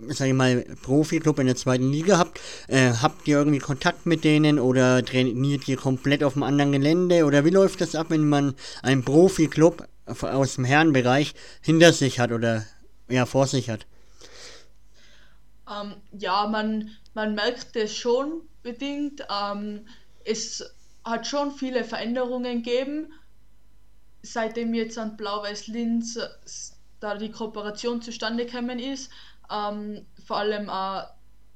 sag ich mal, Profi-Club in der zweiten Liga habt, äh, habt ihr irgendwie Kontakt mit denen oder trainiert ihr komplett auf einem anderen Gelände oder wie läuft das ab, wenn man einen Profi-Club aus dem Herrenbereich hinter sich hat oder ja vor sich hat? Ähm, ja, man, man merkt es schon bedingt. Ähm, es hat schon viele Veränderungen gegeben, seitdem jetzt an Blau-Weiß Linz da die Kooperation zustande gekommen ist. Ähm, vor allem äh,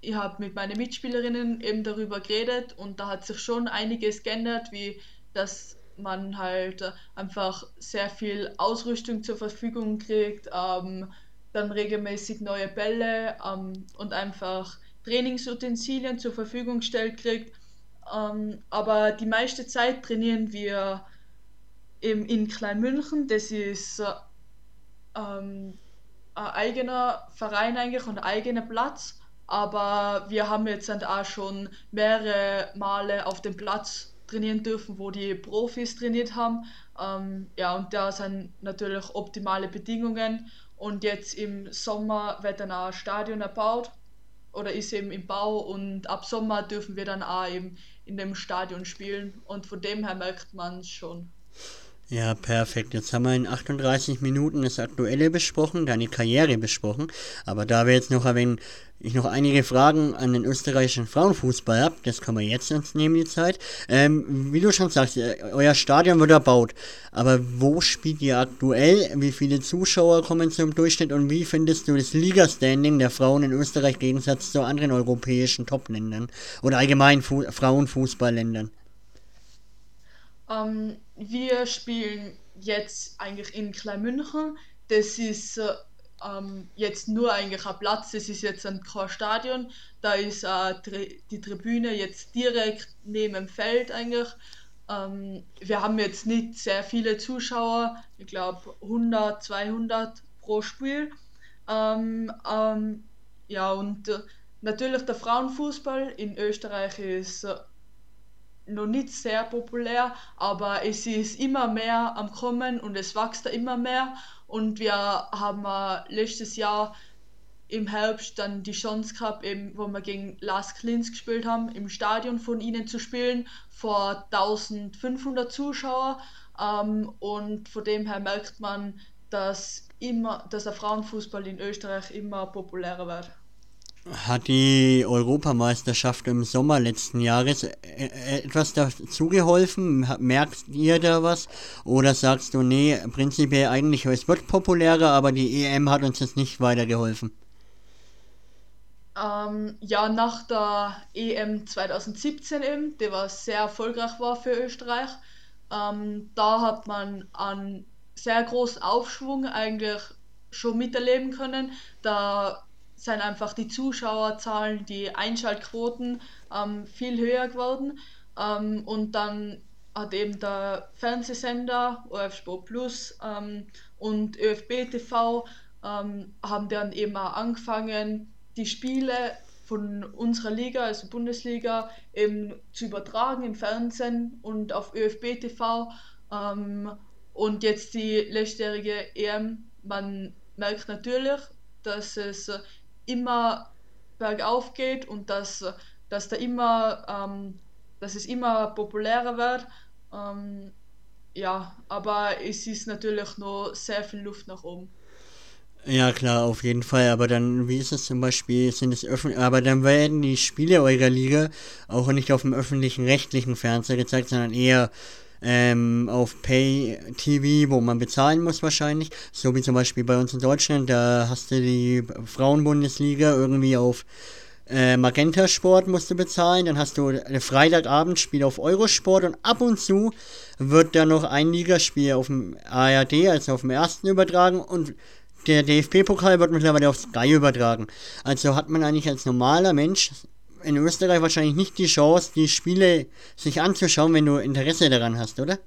ich habe mit meinen Mitspielerinnen eben darüber geredet und da hat sich schon einiges geändert, wie dass man halt einfach sehr viel Ausrüstung zur Verfügung kriegt, ähm, dann regelmäßig neue Bälle ähm, und einfach Trainingsutensilien zur Verfügung gestellt kriegt. Ähm, aber die meiste Zeit trainieren wir eben in Kleinmünchen. Das ist ähm, ein eigener Verein eigentlich und ein eigener Platz. Aber wir haben jetzt auch schon mehrere Male auf dem Platz trainieren dürfen, wo die Profis trainiert haben. Ähm, ja, und da sind natürlich optimale Bedingungen. Und jetzt im Sommer wird dann auch ein Stadion erbaut oder ist eben im Bau und ab Sommer dürfen wir dann auch eben in dem Stadion spielen und von dem her merkt man es schon. Ja, perfekt. Jetzt haben wir in 38 Minuten das Aktuelle besprochen, deine Karriere besprochen. Aber da wir jetzt noch erwähnen, ich noch einige Fragen an den österreichischen Frauenfußball habe, das kann man jetzt uns nehmen, die Zeit. Ähm, wie du schon sagst, äh, euer Stadion wird erbaut. Aber wo spielt ihr aktuell? Wie viele Zuschauer kommen zum Durchschnitt? Und wie findest du das Liga-Standing der Frauen in Österreich im Gegensatz zu anderen europäischen Top-Ländern? Oder allgemein Fu Frauenfußballländern? Ähm, wir spielen jetzt eigentlich in Kleinmünchen. Das ist äh, ähm, jetzt nur eigentlich ein Platz, das ist jetzt ein kein Stadion. Da ist äh, die Tribüne jetzt direkt neben dem Feld eigentlich. Ähm, wir haben jetzt nicht sehr viele Zuschauer, ich glaube 100, 200 pro Spiel. Ähm, ähm, ja, und äh, natürlich der Frauenfußball in Österreich ist äh, noch nicht sehr populär, aber es ist immer mehr am Kommen und es wächst immer mehr. Und wir haben letztes Jahr im Herbst dann die Chance gehabt, eben, wo wir gegen Las Klins gespielt haben, im Stadion von ihnen zu spielen, vor 1500 Zuschauer. Ähm, und von dem her merkt man, dass, immer, dass der Frauenfußball in Österreich immer populärer wird. Hat die Europameisterschaft im Sommer letzten Jahres äh, äh, etwas dazu geholfen? Merkt ihr da was? Oder sagst du, nee, prinzipiell eigentlich, es wird populärer, aber die EM hat uns jetzt nicht weitergeholfen? Ähm, ja, nach der EM 2017 eben, die war sehr erfolgreich war für Österreich, ähm, da hat man einen sehr großen Aufschwung eigentlich schon miterleben können. Da sind einfach die Zuschauerzahlen, die Einschaltquoten ähm, viel höher geworden. Ähm, und dann hat eben der Fernsehsender OF Sport Plus ähm, und ÖFB TV ähm, haben dann eben auch angefangen, die Spiele von unserer Liga, also Bundesliga, eben zu übertragen im Fernsehen und auf ÖFB TV. Ähm, und jetzt die letztjährige EM, man merkt natürlich, dass es immer bergauf geht und dass, dass da immer, ähm, dass es immer populärer wird. Ähm, ja, aber es ist natürlich noch sehr viel Luft nach oben. Ja, klar, auf jeden Fall. Aber dann, wie ist es zum Beispiel, sind es öffentlich, aber dann werden die Spiele eurer Liga auch nicht auf dem öffentlichen rechtlichen Fernseher gezeigt, sondern eher ähm, auf Pay TV, wo man bezahlen muss wahrscheinlich. So wie zum Beispiel bei uns in Deutschland, da hast du die Frauenbundesliga irgendwie auf äh, Magenta Sport musst du bezahlen, dann hast du ein Freitagabendspiel auf Eurosport und ab und zu wird da noch ein Ligaspiel auf dem ARD, also auf dem ersten übertragen und der DFB-Pokal wird mittlerweile auf Sky übertragen. Also hat man eigentlich als normaler Mensch in Österreich wahrscheinlich nicht die Chance, die Spiele sich anzuschauen, wenn du Interesse daran hast, oder?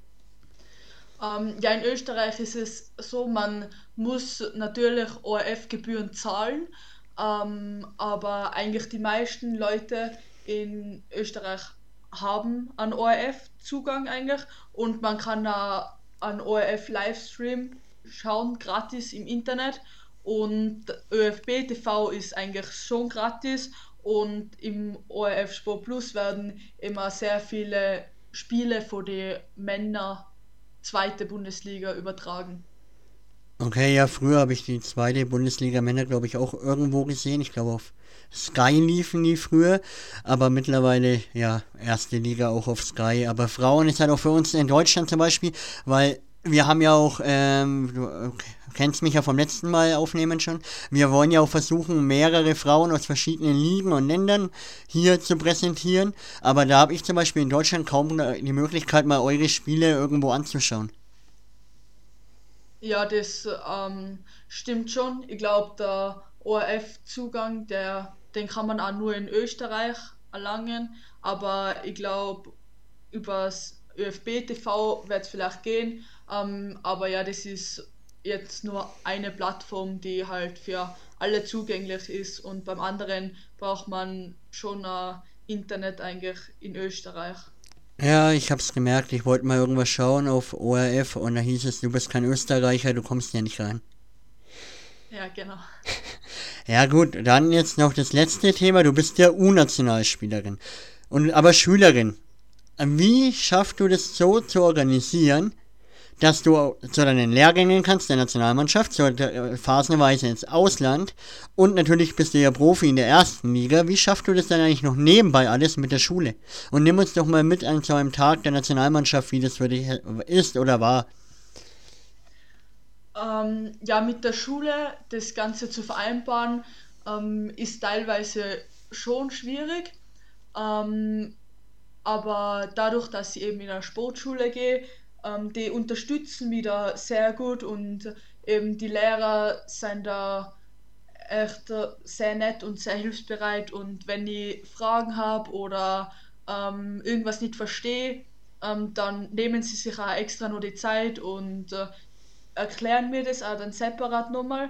Ähm, ja, in Österreich ist es so, man muss natürlich ORF-Gebühren zahlen, ähm, aber eigentlich die meisten Leute in Österreich haben einen ORF-Zugang eigentlich und man kann da einen ORF-Livestream schauen, gratis im Internet und ÖFB TV ist eigentlich schon gratis und im ORF Sport Plus werden immer sehr viele Spiele von den Männer zweite Bundesliga übertragen. Okay, ja, früher habe ich die zweite Bundesliga Männer, glaube ich, auch irgendwo gesehen. Ich glaube, auf Sky liefen die früher, aber mittlerweile, ja, erste Liga auch auf Sky. Aber Frauen ist halt auch für uns in Deutschland zum Beispiel, weil wir haben ja auch, ähm, du kennst mich ja vom letzten Mal aufnehmen schon, wir wollen ja auch versuchen, mehrere Frauen aus verschiedenen Ligen und Ländern hier zu präsentieren, aber da habe ich zum Beispiel in Deutschland kaum die Möglichkeit, mal eure Spiele irgendwo anzuschauen. Ja, das ähm, stimmt schon. Ich glaube, der ORF-Zugang, der, den kann man auch nur in Österreich erlangen, aber ich glaube, übers ÖFB TV wird es vielleicht gehen, ähm, aber ja, das ist jetzt nur eine Plattform, die halt für alle zugänglich ist und beim anderen braucht man schon ein Internet eigentlich in Österreich. Ja, ich hab's gemerkt, ich wollte mal irgendwas schauen auf ORF und da hieß es, du bist kein Österreicher, du kommst ja nicht rein. Ja, genau. Ja gut, dann jetzt noch das letzte Thema, du bist ja U-Nationalspielerin und aber Schülerin. Wie schaffst du das so zu organisieren, dass du zu deinen Lehrgängen kannst, der Nationalmannschaft, so äh, phasenweise ins Ausland und natürlich bist du ja Profi in der ersten Liga. Wie schaffst du das dann eigentlich noch nebenbei alles mit der Schule? Und nimm uns doch mal mit an so einem Tag der Nationalmannschaft, wie das für dich ist oder war. Ähm, ja, mit der Schule das Ganze zu vereinbaren, ähm, ist teilweise schon schwierig. Ähm, aber dadurch, dass ich eben in eine Sportschule gehe, ähm, die unterstützen mich da sehr gut und eben die Lehrer sind da echt sehr nett und sehr hilfsbereit und wenn ich Fragen habe oder ähm, irgendwas nicht verstehe, ähm, dann nehmen sie sich auch extra nur die Zeit und äh, erklären mir das auch dann separat nochmal.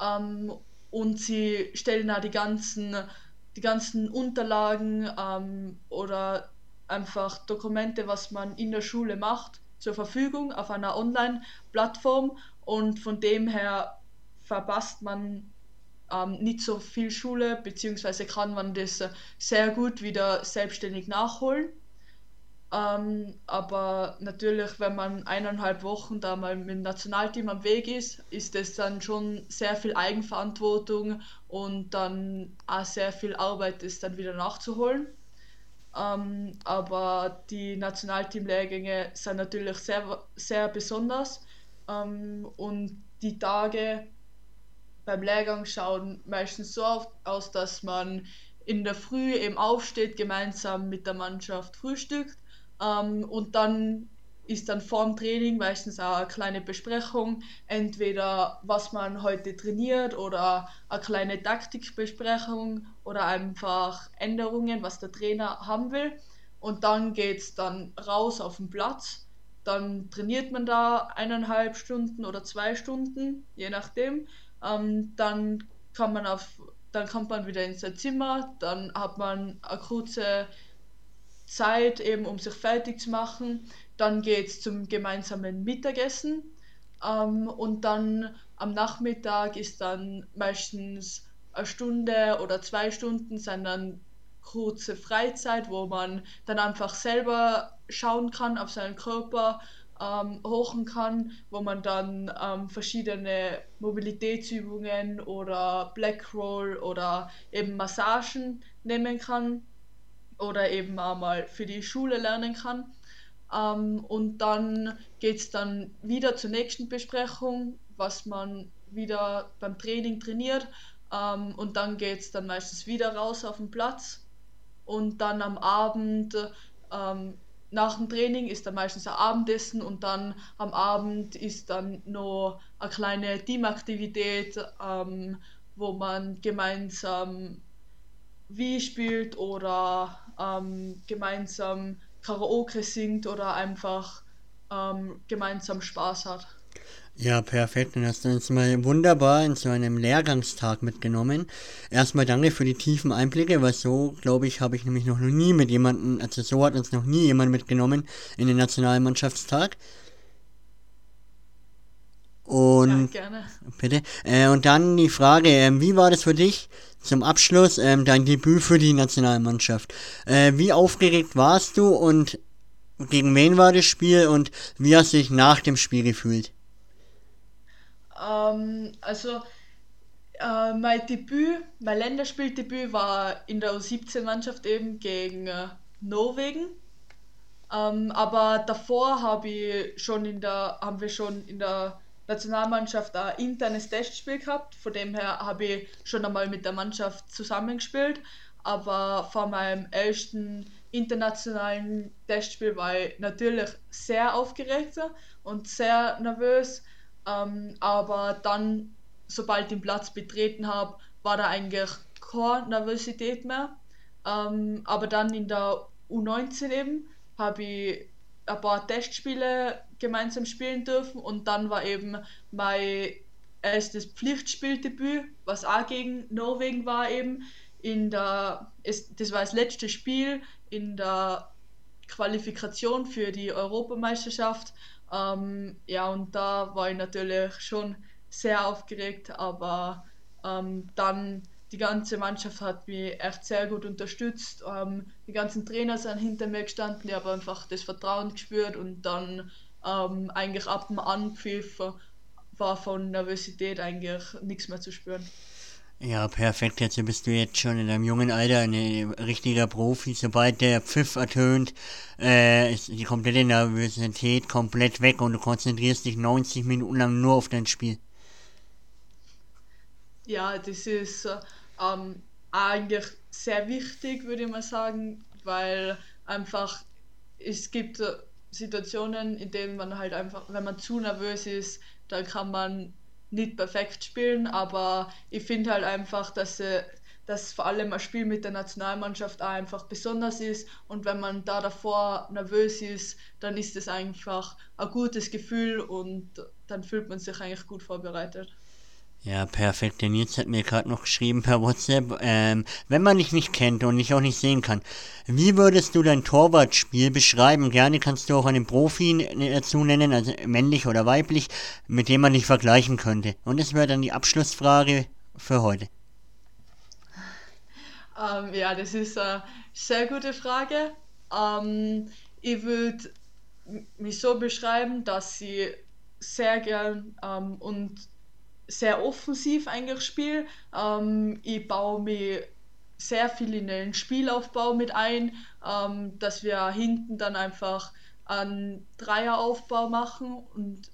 Ähm, und sie stellen auch die ganzen, die ganzen Unterlagen ähm, oder einfach Dokumente, was man in der Schule macht, zur Verfügung auf einer Online-Plattform und von dem her verpasst man ähm, nicht so viel Schule, beziehungsweise kann man das sehr gut wieder selbstständig nachholen. Ähm, aber natürlich, wenn man eineinhalb Wochen da mal mit dem Nationalteam am Weg ist, ist das dann schon sehr viel Eigenverantwortung und dann auch sehr viel Arbeit, das dann wieder nachzuholen. Ähm, aber die Nationalteam-Lehrgänge sind natürlich sehr, sehr besonders. Ähm, und die Tage beim Lehrgang schauen meistens so aus, dass man in der Früh eben aufsteht, gemeinsam mit der Mannschaft frühstückt. Ähm, und dann ist dann vor dem Training meistens auch eine kleine Besprechung, entweder was man heute trainiert oder eine kleine Taktikbesprechung oder einfach Änderungen, was der Trainer haben will. Und dann geht es dann raus auf den Platz. Dann trainiert man da eineinhalb Stunden oder zwei Stunden, je nachdem. Ähm, dann kann man auf, dann kommt man wieder ins Zimmer, dann hat man eine kurze Zeit, eben um sich fertig zu machen. Dann geht es zum gemeinsamen Mittagessen. Ähm, und dann am Nachmittag ist dann meistens eine Stunde oder zwei Stunden, sind dann kurze Freizeit, wo man dann einfach selber schauen kann auf seinen Körper, ähm, hochen kann, wo man dann ähm, verschiedene Mobilitätsübungen oder Black Roll oder eben Massagen nehmen kann oder eben auch mal für die Schule lernen kann. Ähm, und dann geht es dann wieder zur nächsten Besprechung, was man wieder beim Training trainiert. Ähm, und dann geht es dann meistens wieder raus auf den Platz. Und dann am Abend, ähm, nach dem Training ist dann meistens ein Abendessen und dann am Abend ist dann noch eine kleine Teamaktivität, ähm, wo man gemeinsam wie spielt oder ähm, gemeinsam Karaoke singt oder einfach ähm, gemeinsam Spaß hat. Ja, perfekt. Dann hast du uns mal wunderbar in so einem Lehrgangstag mitgenommen. Erstmal danke für die tiefen Einblicke, weil so, glaube ich, habe ich nämlich noch nie mit jemandem, also so hat uns noch nie jemand mitgenommen in den Nationalmannschaftstag. Und ja, gerne. bitte. Äh, und dann die Frage, äh, wie war das für dich zum Abschluss, äh, dein Debüt für die Nationalmannschaft? Äh, wie aufgeregt warst du und gegen wen war das Spiel und wie hast du dich nach dem Spiel gefühlt? Ähm, also äh, mein Debüt, mein Länderspieldebüt war in der U17-Mannschaft eben gegen äh, Norwegen. Ähm, aber davor habe ich schon in der, haben wir schon in der Nationalmannschaft ein internes Testspiel gehabt. Von dem her habe ich schon einmal mit der Mannschaft zusammengespielt. Aber vor meinem ersten internationalen Testspiel war ich natürlich sehr aufgeregt und sehr nervös. Ähm, aber dann, sobald ich den Platz betreten habe, war da eigentlich keine Nervosität mehr. Ähm, aber dann in der U19 eben habe ich ein paar Testspiele gemeinsam spielen dürfen und dann war eben mein erstes Pflichtspieldebüt, was auch gegen Norwegen war eben in der das war das letzte Spiel in der Qualifikation für die Europameisterschaft. Ähm, ja, und da war ich natürlich schon sehr aufgeregt, aber ähm, dann die ganze Mannschaft hat mich echt sehr gut unterstützt. Ähm, die ganzen Trainer sind hinter mir gestanden, ich habe einfach das Vertrauen gespürt und dann ähm, eigentlich ab dem Anpfiff war von Nervosität eigentlich nichts mehr zu spüren. Ja, perfekt. Jetzt bist du jetzt schon in deinem jungen Alter ein richtiger Profi. Sobald der Pfiff ertönt, äh, ist die komplette Nervosität komplett weg und du konzentrierst dich 90 Minuten lang nur auf dein Spiel. Ja, das ist ähm, eigentlich sehr wichtig, würde ich mal sagen, weil einfach es gibt Situationen, in denen man halt einfach, wenn man zu nervös ist, dann kann man nicht perfekt spielen, aber ich finde halt einfach, dass, äh, dass vor allem ein Spiel mit der Nationalmannschaft auch einfach besonders ist und wenn man da davor nervös ist, dann ist es einfach ein gutes Gefühl und dann fühlt man sich eigentlich gut vorbereitet. Ja, perfekt. Der Nils hat mir gerade noch geschrieben per WhatsApp, ähm, wenn man dich nicht kennt und dich auch nicht sehen kann, wie würdest du dein Torwartspiel beschreiben? Gerne kannst du auch einen Profi dazu nennen, also männlich oder weiblich, mit dem man dich vergleichen könnte. Und das wäre dann die Abschlussfrage für heute. Ähm, ja, das ist eine sehr gute Frage. Ähm, ich würde mich so beschreiben, dass sie sehr gern ähm, und sehr offensiv eigentlich spiele. Ähm, ich baue mir sehr viel in den Spielaufbau mit ein, ähm, dass wir hinten dann einfach einen Dreieraufbau machen und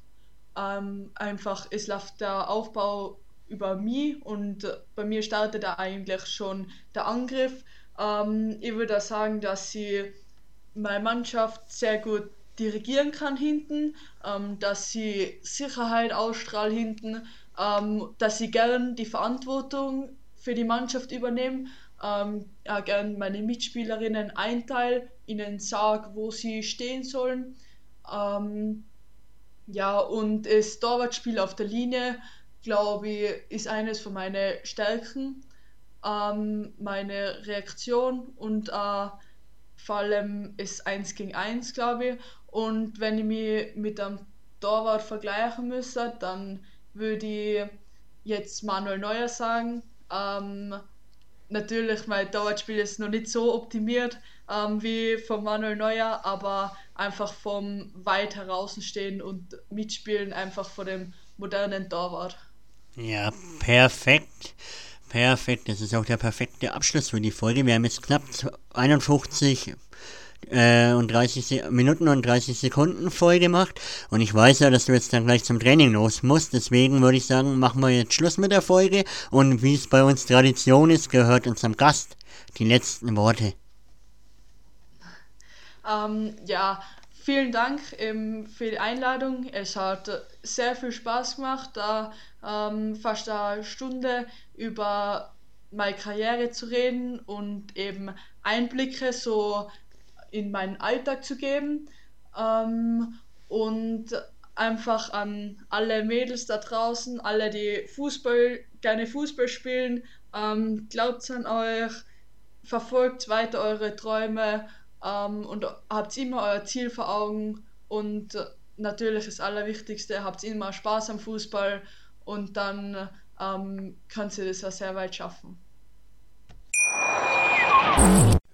ähm, einfach es läuft der Aufbau über mich und bei mir startet da eigentlich schon der Angriff. Ähm, ich würde sagen, dass sie meine Mannschaft sehr gut dirigieren kann hinten, ähm, dass sie Sicherheit ausstrahlt hinten ähm, dass ich gern die Verantwortung für die Mannschaft übernehme, ähm, ja, gern meine Mitspielerinnen einteile, ihnen sage, wo sie stehen sollen. Ähm, ja, und das Torwartspiel auf der Linie, glaube ich, ist eines von meinen Stärken. Ähm, meine Reaktion und äh, vor allem ist 1 gegen 1, glaube ich. Und wenn ich mich mit einem Torwart vergleichen müsste, dann würde ich jetzt Manuel Neuer sagen. Ähm, natürlich, mein Dauerspiel ist noch nicht so optimiert ähm, wie von Manuel Neuer, aber einfach vom weit heraußenstehen und mitspielen einfach vor dem modernen Torwart. Ja, perfekt. Perfekt. Das ist auch der perfekte Abschluss für die Folge. Wir haben jetzt knapp 51 äh, und 30 Minuten und 30 Sekunden voll gemacht. Und ich weiß ja, dass du jetzt dann gleich zum Training los musst. Deswegen würde ich sagen, machen wir jetzt Schluss mit der Folge. Und wie es bei uns Tradition ist, gehört unserem Gast die letzten Worte. Ähm, ja, vielen Dank ähm, für die Einladung. Es hat sehr viel Spaß gemacht, da ähm, fast eine Stunde über meine Karriere zu reden und eben Einblicke so in meinen Alltag zu geben ähm, und einfach an alle Mädels da draußen, alle, die Fußball, gerne Fußball spielen, ähm, glaubt an euch, verfolgt weiter eure Träume ähm, und habt immer euer Ziel vor Augen und natürlich das Allerwichtigste, habt immer Spaß am Fußball und dann ähm, könnt ihr das ja sehr weit schaffen.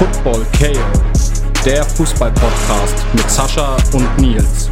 Football KO, der Fußball-Podcast mit Sascha und Nils.